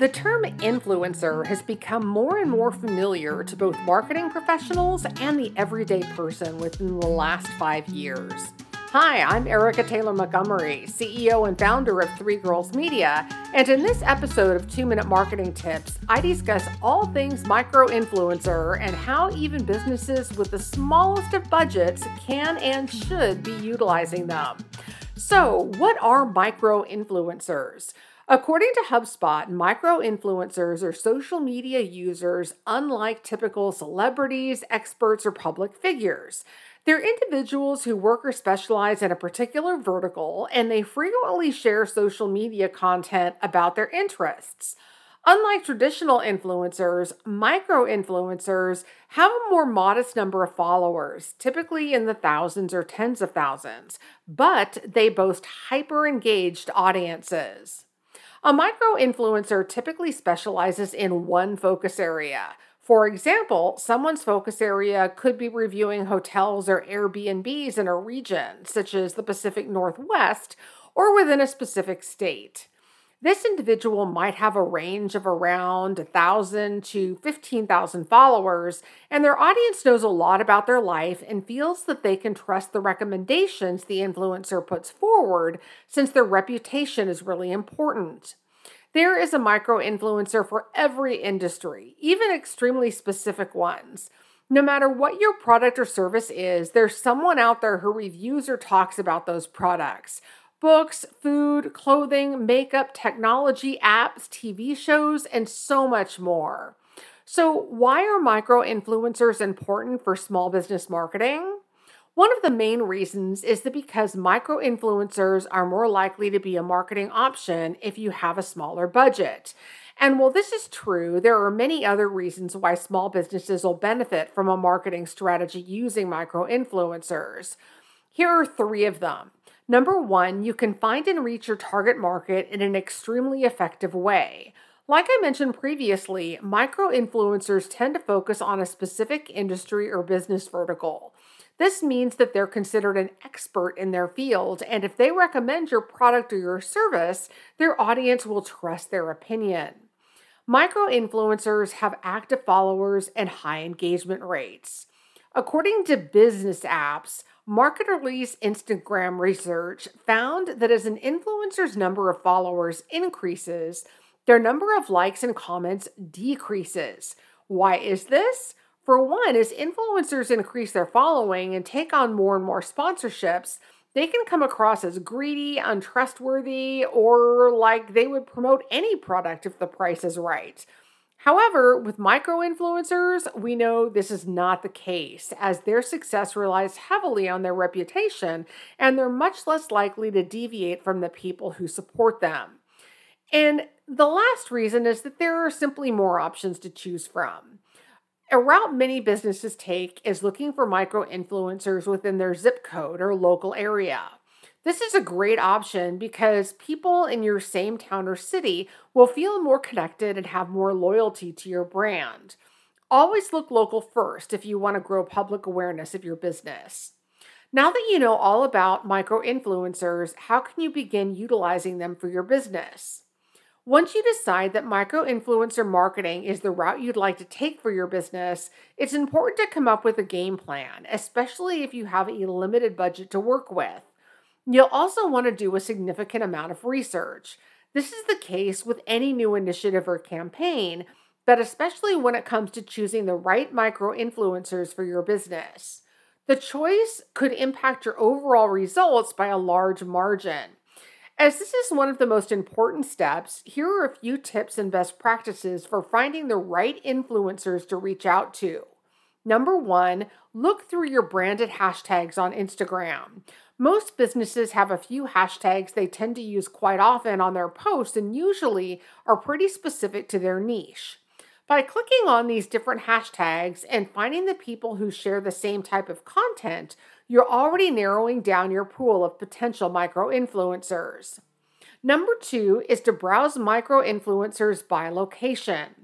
The term influencer has become more and more familiar to both marketing professionals and the everyday person within the last five years. Hi, I'm Erica Taylor Montgomery, CEO and founder of Three Girls Media, and in this episode of Two Minute Marketing Tips, I discuss all things micro influencer and how even businesses with the smallest of budgets can and should be utilizing them. So, what are micro influencers? According to HubSpot, micro influencers are social media users unlike typical celebrities, experts, or public figures. They're individuals who work or specialize in a particular vertical, and they frequently share social media content about their interests. Unlike traditional influencers, micro influencers have a more modest number of followers, typically in the thousands or tens of thousands, but they boast hyper engaged audiences. A micro influencer typically specializes in one focus area. For example, someone's focus area could be reviewing hotels or Airbnbs in a region, such as the Pacific Northwest, or within a specific state. This individual might have a range of around 1,000 to 15,000 followers, and their audience knows a lot about their life and feels that they can trust the recommendations the influencer puts forward since their reputation is really important. There is a micro influencer for every industry, even extremely specific ones. No matter what your product or service is, there's someone out there who reviews or talks about those products books, food, clothing, makeup, technology, apps, TV shows, and so much more. So, why are micro influencers important for small business marketing? One of the main reasons is that because micro influencers are more likely to be a marketing option if you have a smaller budget. And while this is true, there are many other reasons why small businesses will benefit from a marketing strategy using micro influencers. Here are three of them. Number one, you can find and reach your target market in an extremely effective way. Like I mentioned previously, micro influencers tend to focus on a specific industry or business vertical. This means that they're considered an expert in their field, and if they recommend your product or your service, their audience will trust their opinion. Micro influencers have active followers and high engagement rates. According to business apps, Markerly's Instagram research found that as an influencer's number of followers increases, their number of likes and comments decreases. Why is this? For one, as influencers increase their following and take on more and more sponsorships, they can come across as greedy, untrustworthy, or like they would promote any product if the price is right. However, with micro influencers, we know this is not the case, as their success relies heavily on their reputation and they're much less likely to deviate from the people who support them. And the last reason is that there are simply more options to choose from. A route many businesses take is looking for micro influencers within their zip code or local area. This is a great option because people in your same town or city will feel more connected and have more loyalty to your brand. Always look local first if you want to grow public awareness of your business. Now that you know all about micro influencers, how can you begin utilizing them for your business? Once you decide that micro influencer marketing is the route you'd like to take for your business, it's important to come up with a game plan, especially if you have a limited budget to work with. You'll also want to do a significant amount of research. This is the case with any new initiative or campaign, but especially when it comes to choosing the right micro influencers for your business. The choice could impact your overall results by a large margin. As this is one of the most important steps, here are a few tips and best practices for finding the right influencers to reach out to. Number one, look through your branded hashtags on Instagram. Most businesses have a few hashtags they tend to use quite often on their posts and usually are pretty specific to their niche. By clicking on these different hashtags and finding the people who share the same type of content, you're already narrowing down your pool of potential micro influencers. Number two is to browse micro influencers by location.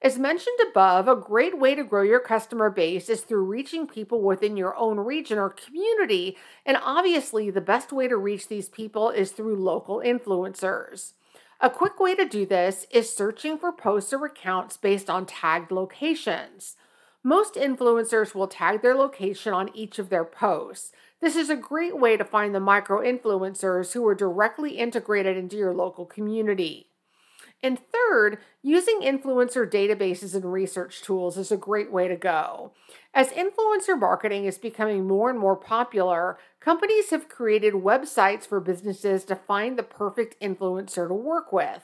As mentioned above, a great way to grow your customer base is through reaching people within your own region or community, and obviously, the best way to reach these people is through local influencers. A quick way to do this is searching for posts or accounts based on tagged locations. Most influencers will tag their location on each of their posts. This is a great way to find the micro influencers who are directly integrated into your local community. And third, using influencer databases and research tools is a great way to go. As influencer marketing is becoming more and more popular, companies have created websites for businesses to find the perfect influencer to work with.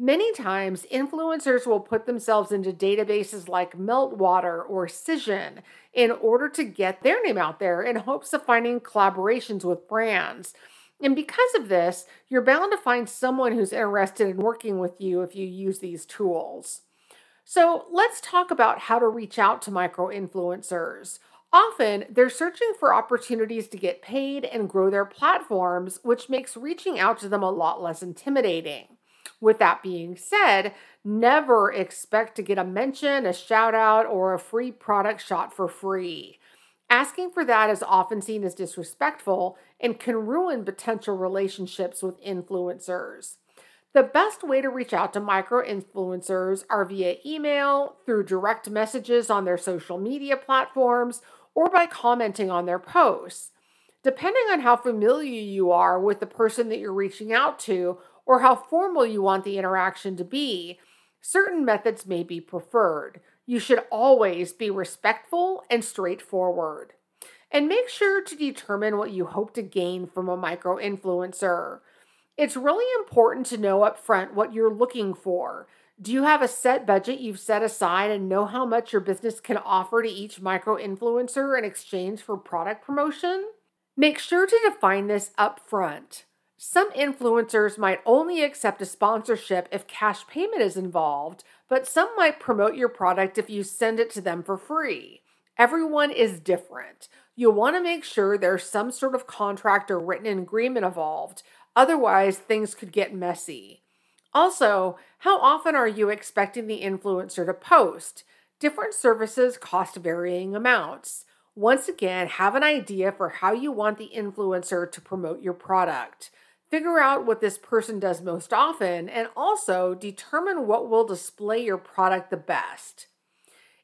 Many times, influencers will put themselves into databases like Meltwater or Cision in order to get their name out there in hopes of finding collaborations with brands. And because of this, you're bound to find someone who's interested in working with you if you use these tools. So let's talk about how to reach out to micro influencers. Often, they're searching for opportunities to get paid and grow their platforms, which makes reaching out to them a lot less intimidating. With that being said, never expect to get a mention, a shout out, or a free product shot for free. Asking for that is often seen as disrespectful and can ruin potential relationships with influencers. The best way to reach out to micro influencers are via email, through direct messages on their social media platforms, or by commenting on their posts. Depending on how familiar you are with the person that you're reaching out to or how formal you want the interaction to be, certain methods may be preferred. You should always be respectful and straightforward. And make sure to determine what you hope to gain from a micro influencer. It's really important to know upfront what you're looking for. Do you have a set budget you've set aside and know how much your business can offer to each micro influencer in exchange for product promotion? Make sure to define this upfront. Some influencers might only accept a sponsorship if cash payment is involved, but some might promote your product if you send it to them for free. Everyone is different. You'll want to make sure there's some sort of contract or written agreement involved, otherwise, things could get messy. Also, how often are you expecting the influencer to post? Different services cost varying amounts. Once again, have an idea for how you want the influencer to promote your product. Figure out what this person does most often and also determine what will display your product the best.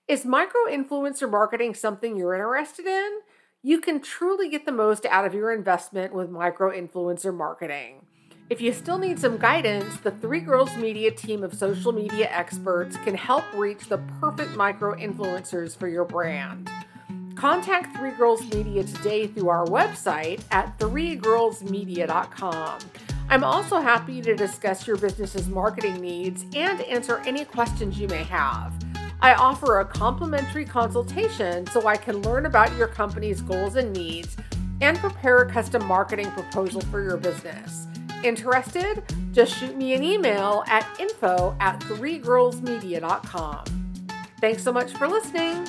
Is micro influencer marketing something you're interested in? You can truly get the most out of your investment with micro influencer marketing. If you still need some guidance, the Three Girls Media team of social media experts can help reach the perfect micro influencers for your brand. Contact Three Girls Media today through our website at threegirlsmedia.com. I'm also happy to discuss your business's marketing needs and answer any questions you may have. I offer a complimentary consultation so I can learn about your company's goals and needs and prepare a custom marketing proposal for your business. Interested? Just shoot me an email at info at threegirlsmedia.com. Thanks so much for listening.